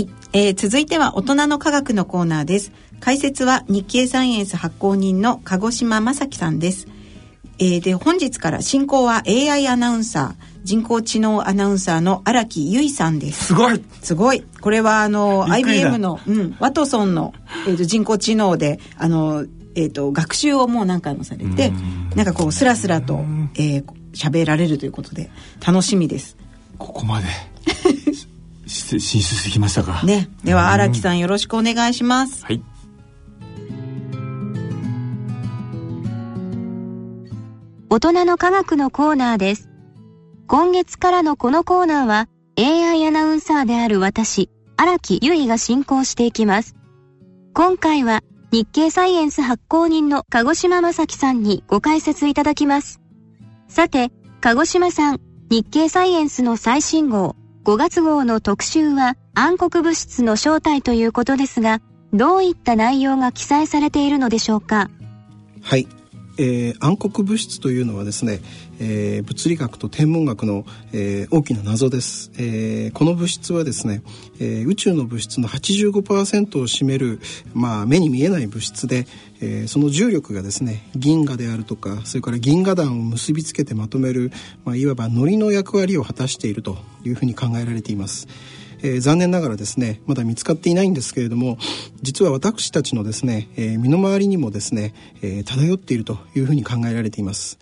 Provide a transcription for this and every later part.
はい、えー、続いては大人の科学のコーナーです。解説は日経サイエンス発行人の鹿児島正樹さんです、えー、で本日から進行は AI アナウンサー人工知能アナウンサーの荒木由衣さんです。すごい。すごい。これはあの IBM の、うん、ワトソンの、えーと、人工知能であのえーと、学習をもう何回もされてなんかこうスラスラと喋、えー、られるということで楽しみです。ここまで進出してきましたか。ね。では荒木さんよろしくお願いします。はい。大人の科学のコーナーです。今月からのこのコーナーは AI アナウンサーである私荒木由衣が進行していきます。今回は日経サイエンス発行人の鹿児島正樹さんにご解説いただきます。さて鹿児島さん日経サイエンスの最新号5月号の特集は暗黒物質の正体ということですが、どういった内容が記載されているのでしょうか？はい、えー、暗黒物質というのはですね、えー、物理学と天文学の、えー、大きな謎です、え、この物質はですね、え、宇宙の物質の85%を占める、まあ、目に見えない物質で、え、その重力がですね銀河であるとかそれから銀河団を結びつけてまとめる、まあ、いわば糊の役割を果たしているというふうに考えられています。えー、残念ながらですねまだ見つかっていないんですけれども実は私たちのですね、えー、身の回りにもですね、えー、漂っているというふうに考えられています。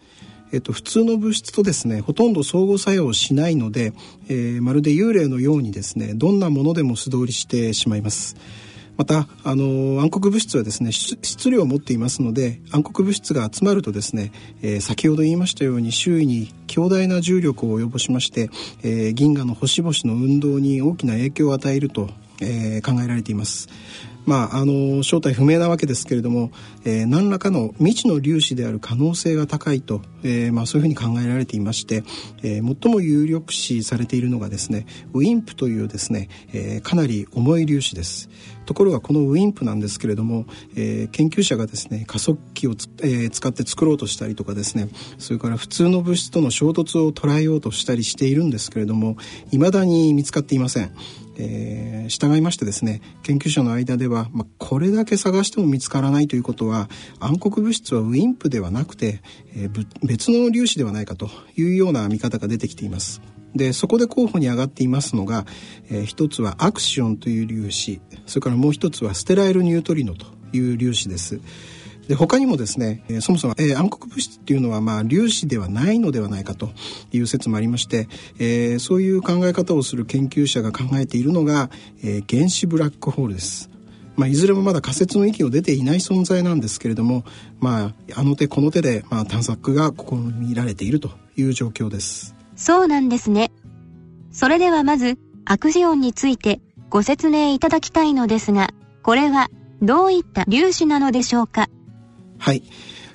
えっと、普通の物質とですねほとんど相互作用しないので、え、まるで幽霊のようにですねどんなものでも素通りしてしまいます。またあの暗黒物質はですね質量を持っていますので暗黒物質が集まるとですね、えー、先ほど言いましたように周囲に強大な重力を及ぼしまして、えー、銀河の星々の運動に大きな影響を与えると、えー、考えられています。まあ、あの正体不明なわけですけれども、えー、何らかの未知の粒子である可能性が高いと、えーまあ、そういうふうに考えられていまして、えー、最も有力視されているのがですねウィンプというですね、え、かなり重い粒子です。ところがこのウィンプなんですけれども、え、研究者がですね加速器をえ、使って作ろうとしたりとかですねそれから普通の物質との衝突を捉えようとしたりしているんですけれども未だに見つかっていません。えー、従いましてですね研究者の間では、まあ、これだけ探しても見つからないということは暗黒物質はウィンプではなくて、えー、別の粒子ではないかというような見方が出てきています。でそこで候補に上がっていますのが、えー、一つはアクシオンという粒子それからもう一つはステライルニュートリノという粒子です。で他にもですね、えー、そもそも、えー、暗黒物質っていうのは、まあ、粒子ではないのではないかという説もありまして、えー、そういう考え方をする研究者が考えているのが、えー、原子ブラックホールです。まあ、いずれもまだ仮説の域を出ていない存在なんですけれども、まあ、あの手この手で、まあ、探索が試みられているという状況です。そうなんですね。それではまず、アクジオンについてご説明いただきたいのですが、これはどういった粒子なのでしょうか？はい。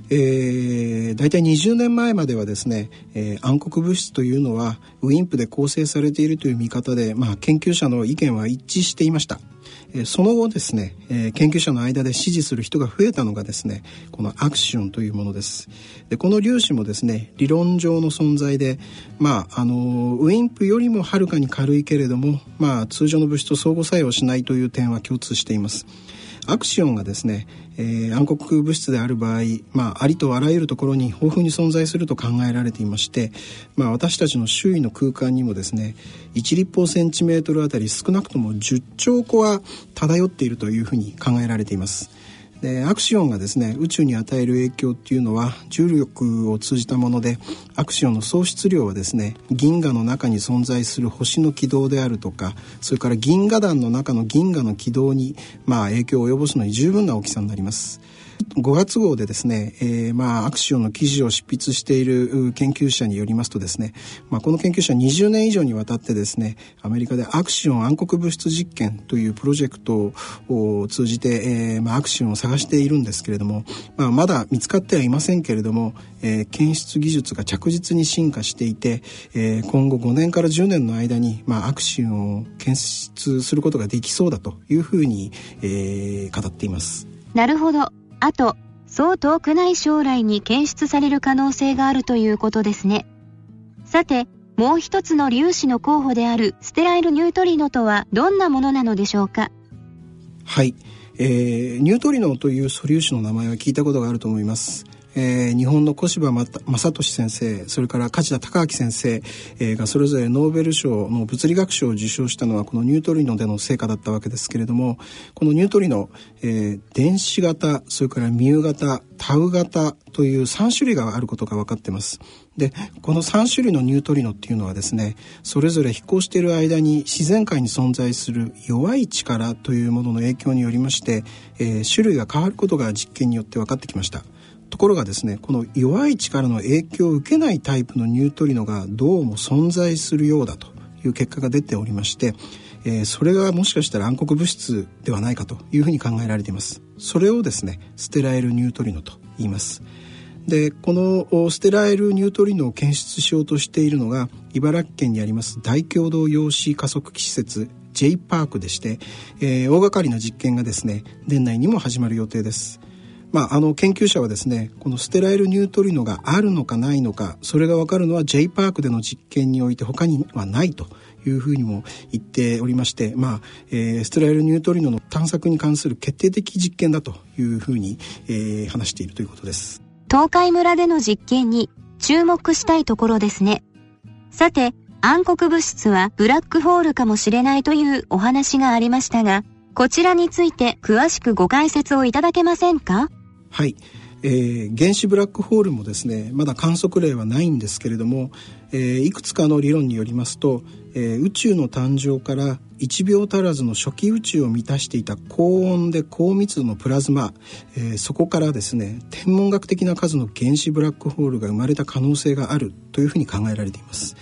えー、大体20年前まではですね、えー、暗黒物質というのはウィンプで構成されているという見方で、まあ、研究者の意見は一致していました。えー、その後ですね、え、研究者の間で支持する人が増えたのがですねこのアクションというものですでこの粒子もですね理論上の存在でまああのウィンプよりもはるかに軽いけれどもまあ通常の物質と相互作用しないという点は共通していますアクションがですね、えー、暗黒物質である場合、まあ、ありとあらゆるところに豊富に存在すると考えられていまして、まあ、私たちの周囲の空間にもですね1立方センチメートルあたり少なくとも10兆個は漂っているというふうに考えられています。でアクシオンがですね宇宙に与える影響っていうのは重力を通じたものでアクシオンの喪失量はですね銀河の中に存在する星の軌道であるとかそれから銀河団の中の銀河の軌道にまあ影響を及ぼすのに十分な大きさになります。5月号でですね、えー、まあアクションの記事を執筆している研究者によりますとですね、まあ、この研究者20年以上にわたってですねアメリカでアクション暗黒物質実験というプロジェクトを通じて、えーまあ、アクションを探しているんですけれども、まあ、まだ見つかってはいませんけれども、えー、検出技術が着実に進化していて、えー、今後5年から10年の間に、まあ、アクションを検出することができそうだというふうに、えー、語っています。なるほど。あと、そう遠くない将来に検出される可能性があるということですね。さて、もう一つの粒子の候補であるステライルニュートリノとはどんなものなのでしょうか？はい、えー、ニュートリノという素粒子の名前は聞いたことがあると思います。えー、日本の小柴正俊先生それから梶田隆明先生、えー、がそれぞれノーベル賞の物理学賞を受賞したのはこのニュートリノでの成果だったわけですけれどもこのニュートリノ、えー、電子型それからミュー型タウ型という3種類があることが分かってます。でこの3種類のニュートリノっていうのはですねそれぞれ飛行している間に自然界に存在する弱い力というものの影響によりまして、えー、種類が変わることが実験によって分かってきました。ところがですねこの弱い力の影響を受けないタイプのニュートリノがどうも存在するようだという結果が出ておりまして、えー、それがもしかしたら暗黒物質ではないかというふうに考えられています。それをですねステラエルニュートリノと言います。でこのステライルニュートリノを検出しようとしているのが茨城県にあります大共同陽子加速器施設 J パークでして、えー、大掛かりな実験がですね年内にも始まる予定です。まあ、あの研究者はですねこのステライルニュートリノがあるのかないのかそれが分かるのは J パークでの実験において他にはないというふうにも言っておりまして、まあえー、ステライルニュートリノの探索に関する決定的実験だというふうに、えー、話しているということです。東海村での実験に注目したいところですね。さて暗黒物質はブラックホールかもしれないというお話がありましたがこちらについて詳しくご解説をいただけませんか？はい、えー、原子ブラックホールもですねまだ観測例はないんですけれども、えー、いくつかの理論によりますと、えー、宇宙の誕生から1秒足らずの初期宇宙を満たしていた高温で高密度のプラズマ、えー、そこからですね天文学的な数の原子ブラックホールが生まれた可能性があるというふうに考えられています。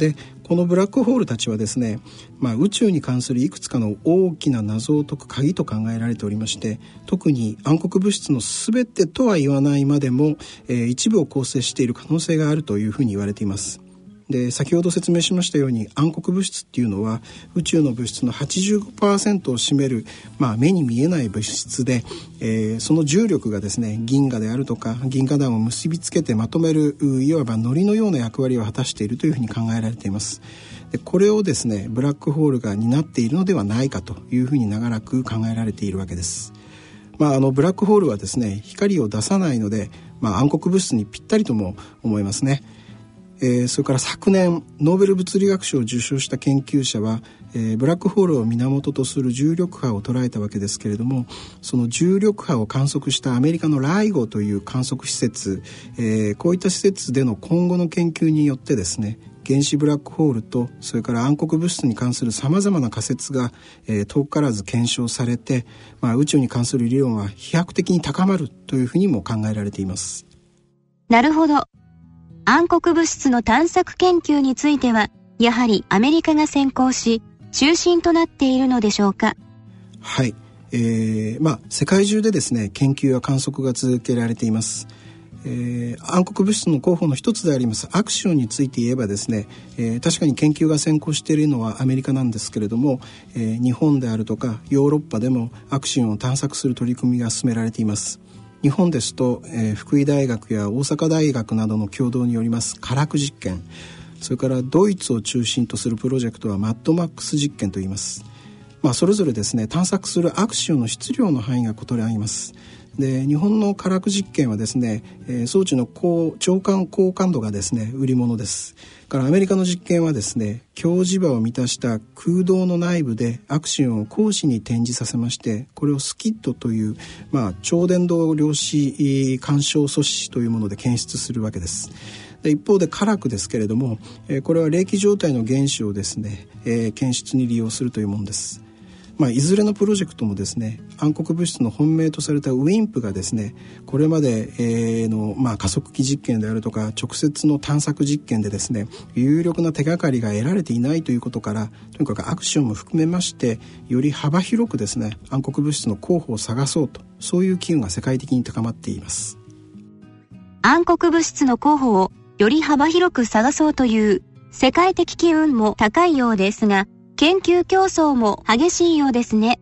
でこのブラックホールたちはですね、まあ、宇宙に関するいくつかの大きな謎を解く鍵と考えられておりまして特に暗黒物質の全てとは言わないまでも、えー、一部を構成している可能性があるというふうに言われています。で先ほど説明しましたように暗黒物質っていうのは宇宙の物質の85%を占める、まあ、目に見えない物質で、えー、その重力がですね銀河であるとか銀河団を結びつけてまとめるいわば糊のような役割を果たしているというふうに考えられています。でこれをですねブラックホールが担っているのではないかというふうに長らく考えられているわけです。まあ、あのブラックホールはですね光を出さないので、まあ、暗黒物質にぴったりとも思いますね。えー、それから昨年ノーベル物理学賞を受賞した研究者は、えー、ブラックホールを源とする重力波を捉えたわけですけれどもその重力波を観測したアメリカのライゴという観測施設、えー、こういった施設での今後の研究によってですね原子ブラックホールとそれから暗黒物質に関するさまざまな仮説が、えー、遠からず検証されて、まあ、宇宙に関する理論は飛躍的に高まるというふうにも考えられています。なるほど。暗黒物質の探索研究については、やはりアメリカが先行し、中心となっているのでしょうか？はい。えー、まあ、世界中でですね、研究や観測が続けられています。えー、暗黒物質の候補の一つでありますアクションについて言えばですね、えー、確かに研究が先行しているのはアメリカなんですけれども、えー、日本であるとかヨーロッパでもアクションを探索する取り組みが進められています日本ですと、えー、福井大学や大阪大学などの共同によります科学実験それからドイツを中心とするプロジェクトはマッドマックス実験といいます、まあ、それぞれですね探索するアクションの質量の範囲が異なります。で日本の科学実験はですね、えー、装置の高長官高感度がですね売り物です。からアメリカの実験はですね強磁場を満たした空洞の内部でアクションを光子に展示させましてこれをスキットという、まあ、超伝導量子干渉素子というもので検出するわけです。で一方で辛くですけれども、えー、これは冷気状態の原子をですね、えー、検出に利用するというものです。まあ、いずれのプロジェクトもですね暗黒物質の本命とされたウィンプがですねこれまで、え、の、まあ、加速器実験であるとか直接の探索実験でですね有力な手がかりが得られていないということからとにかくアクションも含めましてより幅広くですね暗黒物質の候補を探そうとそういう機運が世界的に高まっています。暗黒物質の候補をより幅広く探そうという世界的機運も高いようですが研究競争も激しいようですね。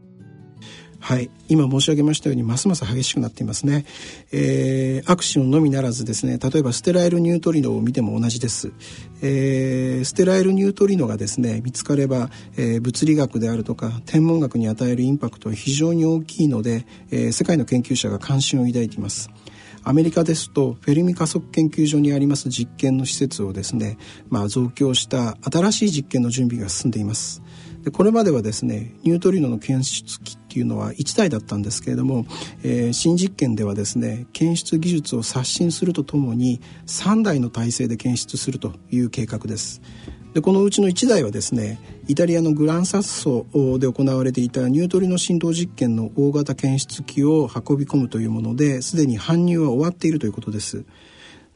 はい。今申し上げましたようにますます激しくなっていますね、えー、アクシオンのみならずですね例えばステライルニュートリノを見ても同じです、えー、ステライルニュートリノがですね見つかれば、えー、物理学であるとか天文学に与えるインパクトは非常に大きいので、えー、世界の研究者が関心を抱いています。アメリカですとフェルミ加速研究所にあります実験の施設をですね、まあ、増強した新しい実験の準備が進んでいます。でこれまではですねニュートリノの検出機っていうのは1台だったんですけれども、えー、新実験ではですね検出技術を刷新するとともに3台の体制で検出するという計画ですでこのうちの1台はですねイタリアのグランサッソで行われていたニュートリノ振動実験の大型検出機を運び込むというものですでに搬入は終わっているということです。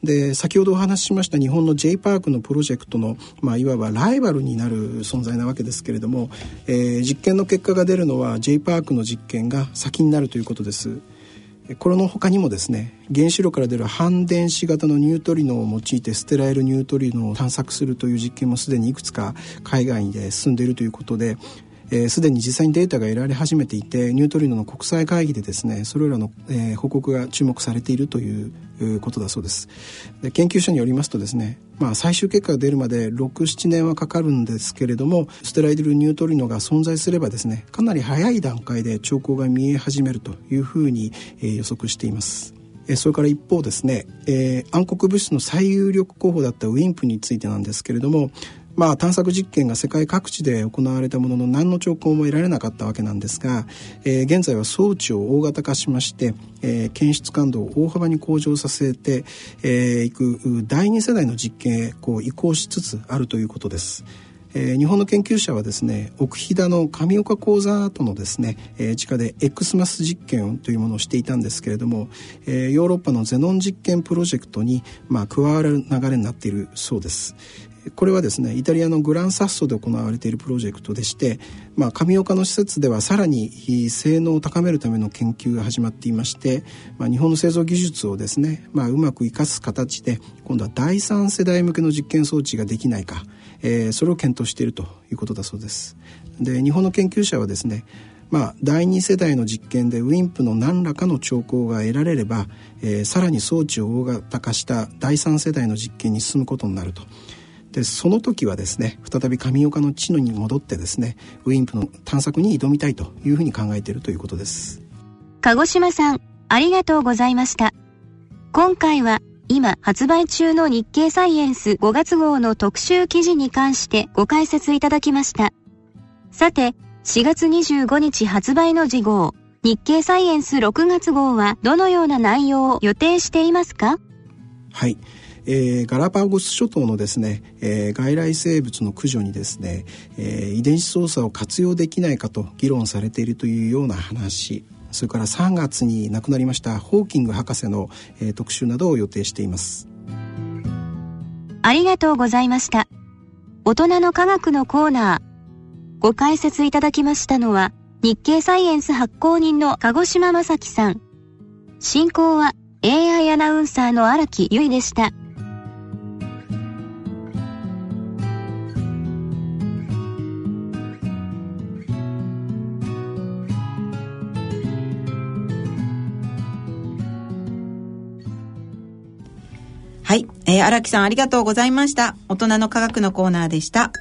で先ほどお話ししました日本の J パークのプロジェクトの、まあ、いわばライバルになる存在なわけですけれども、えー、実験の結果が出るのは J パークの実験が先になるということです。これの他にもですね原子炉から出る反電子型のニュートリノを用いてステライルニュートリノを探索するという実験もすでにいくつか海外で進んでいるということですで、に実際にデータが得られ始めていてニュートリノの国際会議でですねそれらの、えー、報告が注目されているということだそうです。で研究者によりますとですね、まあ、最終結果が出るまで67年はかかるんですけれどもステライドルニュートリノが存在すればですねかなり早い段階で兆候が見え始めるというふうに、えー、予測しています。それから一方ですね、えー、暗黒物質の最有力候補だったウィンプについてなんですけれどもまあ、探索実験が世界各地で行われたものの何の兆候も得られなかったわけなんですが、えー、現在は装置を大型化しまして、えー、検出感度を大幅に向上させてい、えー、く第二世代の実験へこう移行しつつあるということです。えー、日本の研究者はですね奥飛騨の上岡講座とのですね、えー、地下で X マス実験というものをしていたんですけれども、えー、ヨーロッパのゼノン実験プロジェクトに、まあ、加わる流れになっているそうです、これはですねイタリアのグランサッソで行われているプロジェクトでして、まあ、上岡の施設ではさらに性能を高めるための研究が始まっていまして、まあ、日本の製造技術をですね、まあ、うまく生かす形で今度は第三世代向けの実験装置ができないか、えー、それを検討しているということだそうです。で日本の研究者はですねまあ、第2世代の実験でウィンプの何らかの兆候が得られれば、えー、さらに装置を大型化した第3世代の実験に進むことになると。でその時はですね再び上岡の地のに戻ってですねウィンプの探索に挑みたいというふうに考えているということです。鹿児島さんありがとうございました。今回は今発売中の日経サイエンス5月号の特集記事に関してご解説いただきました。さて4月25日発売の次号日経サイエンス6月号はどのような内容を予定していますか？はい。えー、ガラパゴス諸島のですね、えー、外来生物の駆除にですね、えー、遺伝子操作を活用できないかと議論されているというような話。それから3月に亡くなりましたホーキング博士の、えー、特集などを予定しています。ありがとうございました。大人の科学のコーナー。ご解説いただきましたのは日経サイエンス発行人の鹿児島正樹さん。進行は AI アナウンサーの荒木由衣でした。はい。えー、荒木さんありがとうございました。大人の科学のコーナーでした。